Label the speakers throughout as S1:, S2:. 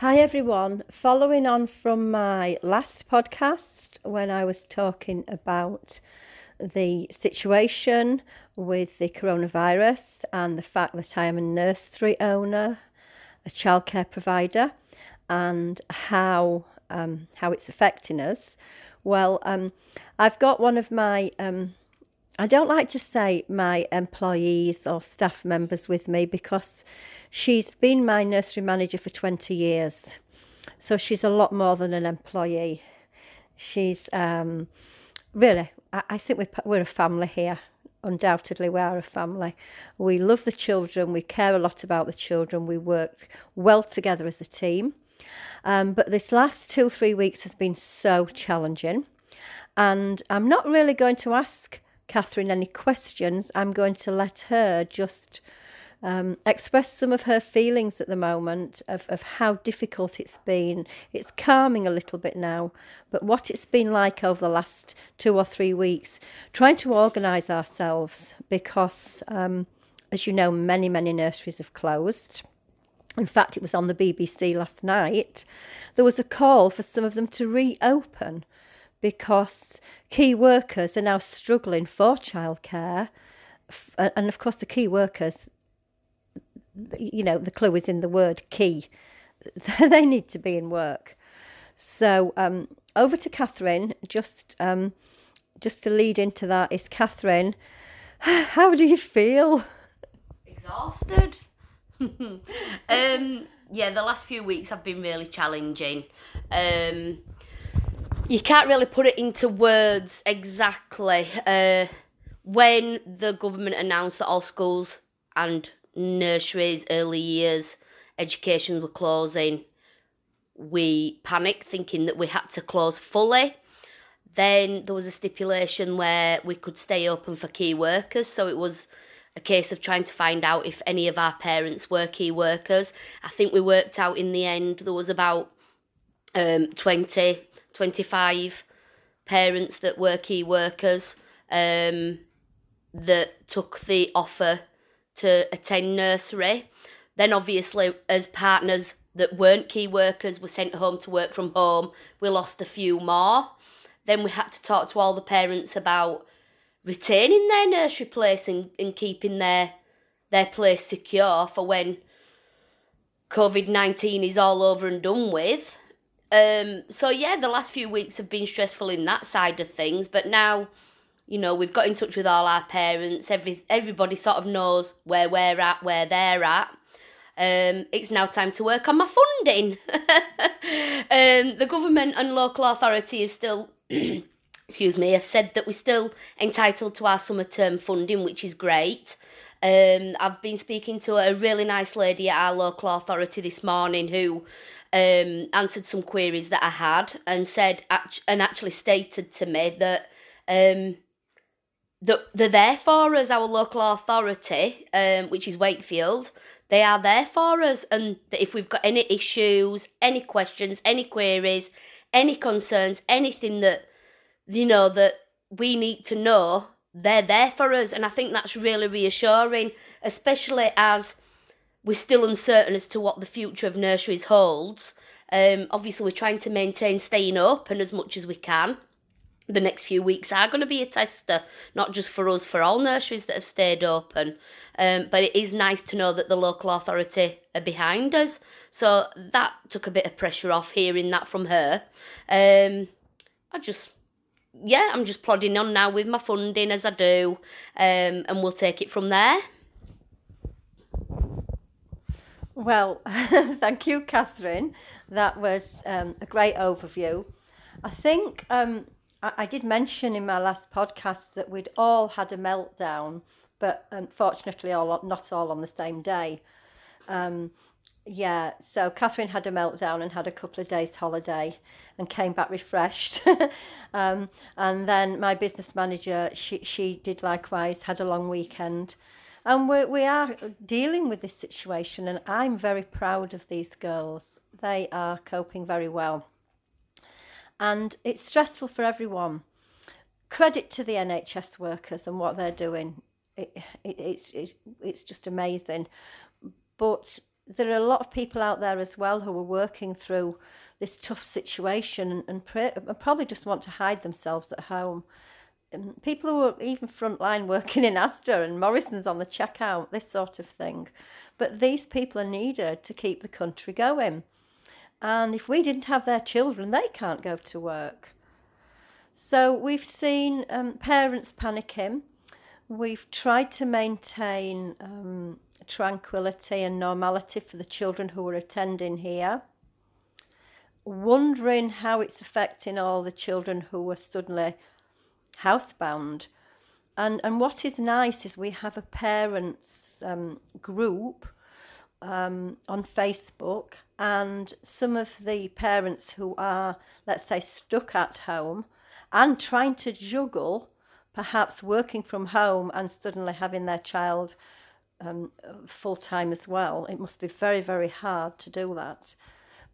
S1: Hi everyone. Following on from my last podcast when I was talking about the situation with the coronavirus and the fact that I am a nursery owner, a childcare provider, and how um, how it's affecting us. Well, um, I've got one of my um, I don't like to say my employees or staff members with me because she's been my nursery manager for 20 years. So she's a lot more than an employee. She's um, really, I, I think we're, we're a family here. Undoubtedly, we are a family. We love the children, we care a lot about the children, we work well together as a team. Um, but this last two, three weeks has been so challenging. And I'm not really going to ask Catherine any questions, I'm going to let her just um, express some of her feelings at the moment of, of how difficult it's been. It's calming a little bit now, but what it's been like over the last two or three weeks, trying to organise ourselves because, um, as you know, many, many nurseries have closed. In fact, it was on the BBC last night. There was a call for some of them to reopen because key workers are now struggling for childcare. And of course, the key workers, you know, the clue is in the word key. they need to be in work. So um, over to Catherine. Just um, just to lead into that is Catherine. How do you feel?
S2: Exhausted. um, yeah, the last few weeks have been really challenging. Um, you can't really put it into words exactly. Uh, when the government announced that all schools and nurseries, early years, education were closing, we panicked thinking that we had to close fully. Then there was a stipulation where we could stay open for key workers, so it was a case of trying to find out if any of our parents were key workers. I think we worked out in the end there was about um, 20 25 parents that were key workers um, that took the offer to attend nursery. Then, obviously, as partners that weren't key workers were sent home to work from home, we lost a few more. Then we had to talk to all the parents about retaining their nursery place and, and keeping their their place secure for when COVID 19 is all over and done with. Um, so yeah, the last few weeks have been stressful in that side of things, but now, you know, we've got in touch with all our parents. Every everybody sort of knows where we're at, where they're at. Um, it's now time to work on my funding. um, the government and local authority have still, excuse me, have said that we're still entitled to our summer term funding, which is great. Um, I've been speaking to a really nice lady at our local authority this morning who um, answered some queries that I had and said and actually stated to me that um, that they're there for us, our local authority, um, which is Wakefield. They are there for us, and if we've got any issues, any questions, any queries, any concerns, anything that you know that we need to know, they're there for us, and I think that's really reassuring, especially as we're still uncertain as to what the future of nurseries holds. Um, obviously, we're trying to maintain staying open as much as we can. The next few weeks are going to be a tester, not just for us, for all nurseries that have stayed open. Um, but it is nice to know that the local authority are behind us. So that took a bit of pressure off hearing that from her. Um, I just yeah, I'm just plodding on now with my funding as I do, um, and we'll take it from there.
S1: Well, thank you, Catherine. That was um, a great overview. I think um, I, I, did mention in my last podcast that we'd all had a meltdown, but unfortunately, all not all on the same day. Um, yeah, so Catherine had a meltdown and had a couple of days holiday and came back refreshed. um, and then my business manager, she, she did likewise, had a long weekend. And we, we are dealing with this situation, and I'm very proud of these girls. They are coping very well. And it's stressful for everyone. Credit to the NHS workers and what they're doing. It, it, it's, it, it's just amazing. But there are a lot of people out there as well who are working through this tough situation and, and, probably just want to hide themselves at home. People who are even frontline working in Asda and Morrison's on the checkout, this sort of thing. But these people are needed to keep the country going. And if we didn't have their children, they can't go to work. So we've seen um, parents panicking. We've tried to maintain um, tranquility and normality for the children who are attending here. Wondering how it's affecting all the children who are suddenly housebound. And, and what is nice is we have a parents um, group um, on Facebook, and some of the parents who are, let's say, stuck at home and trying to juggle perhaps working from home and suddenly having their child um, full time as well. It must be very, very hard to do that.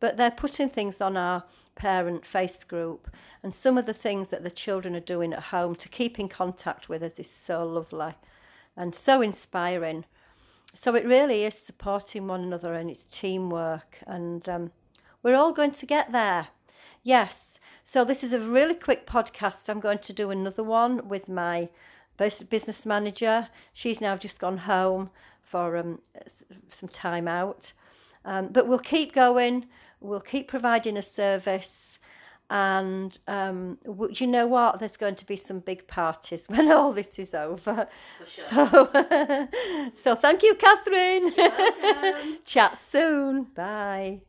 S1: But they're putting things on our parent face group, and some of the things that the children are doing at home to keep in contact with us is so lovely and so inspiring. So it really is supporting one another and it's teamwork, and um, we're all going to get there. Yes. So this is a really quick podcast. I'm going to do another one with my business manager. She's now just gone home for um, some time out. Um, but we'll keep going. We'll keep providing a service. And um, you know what? There's going to be some big parties when all this is over. Sure. So, so thank you, Catherine. Chat soon. Bye.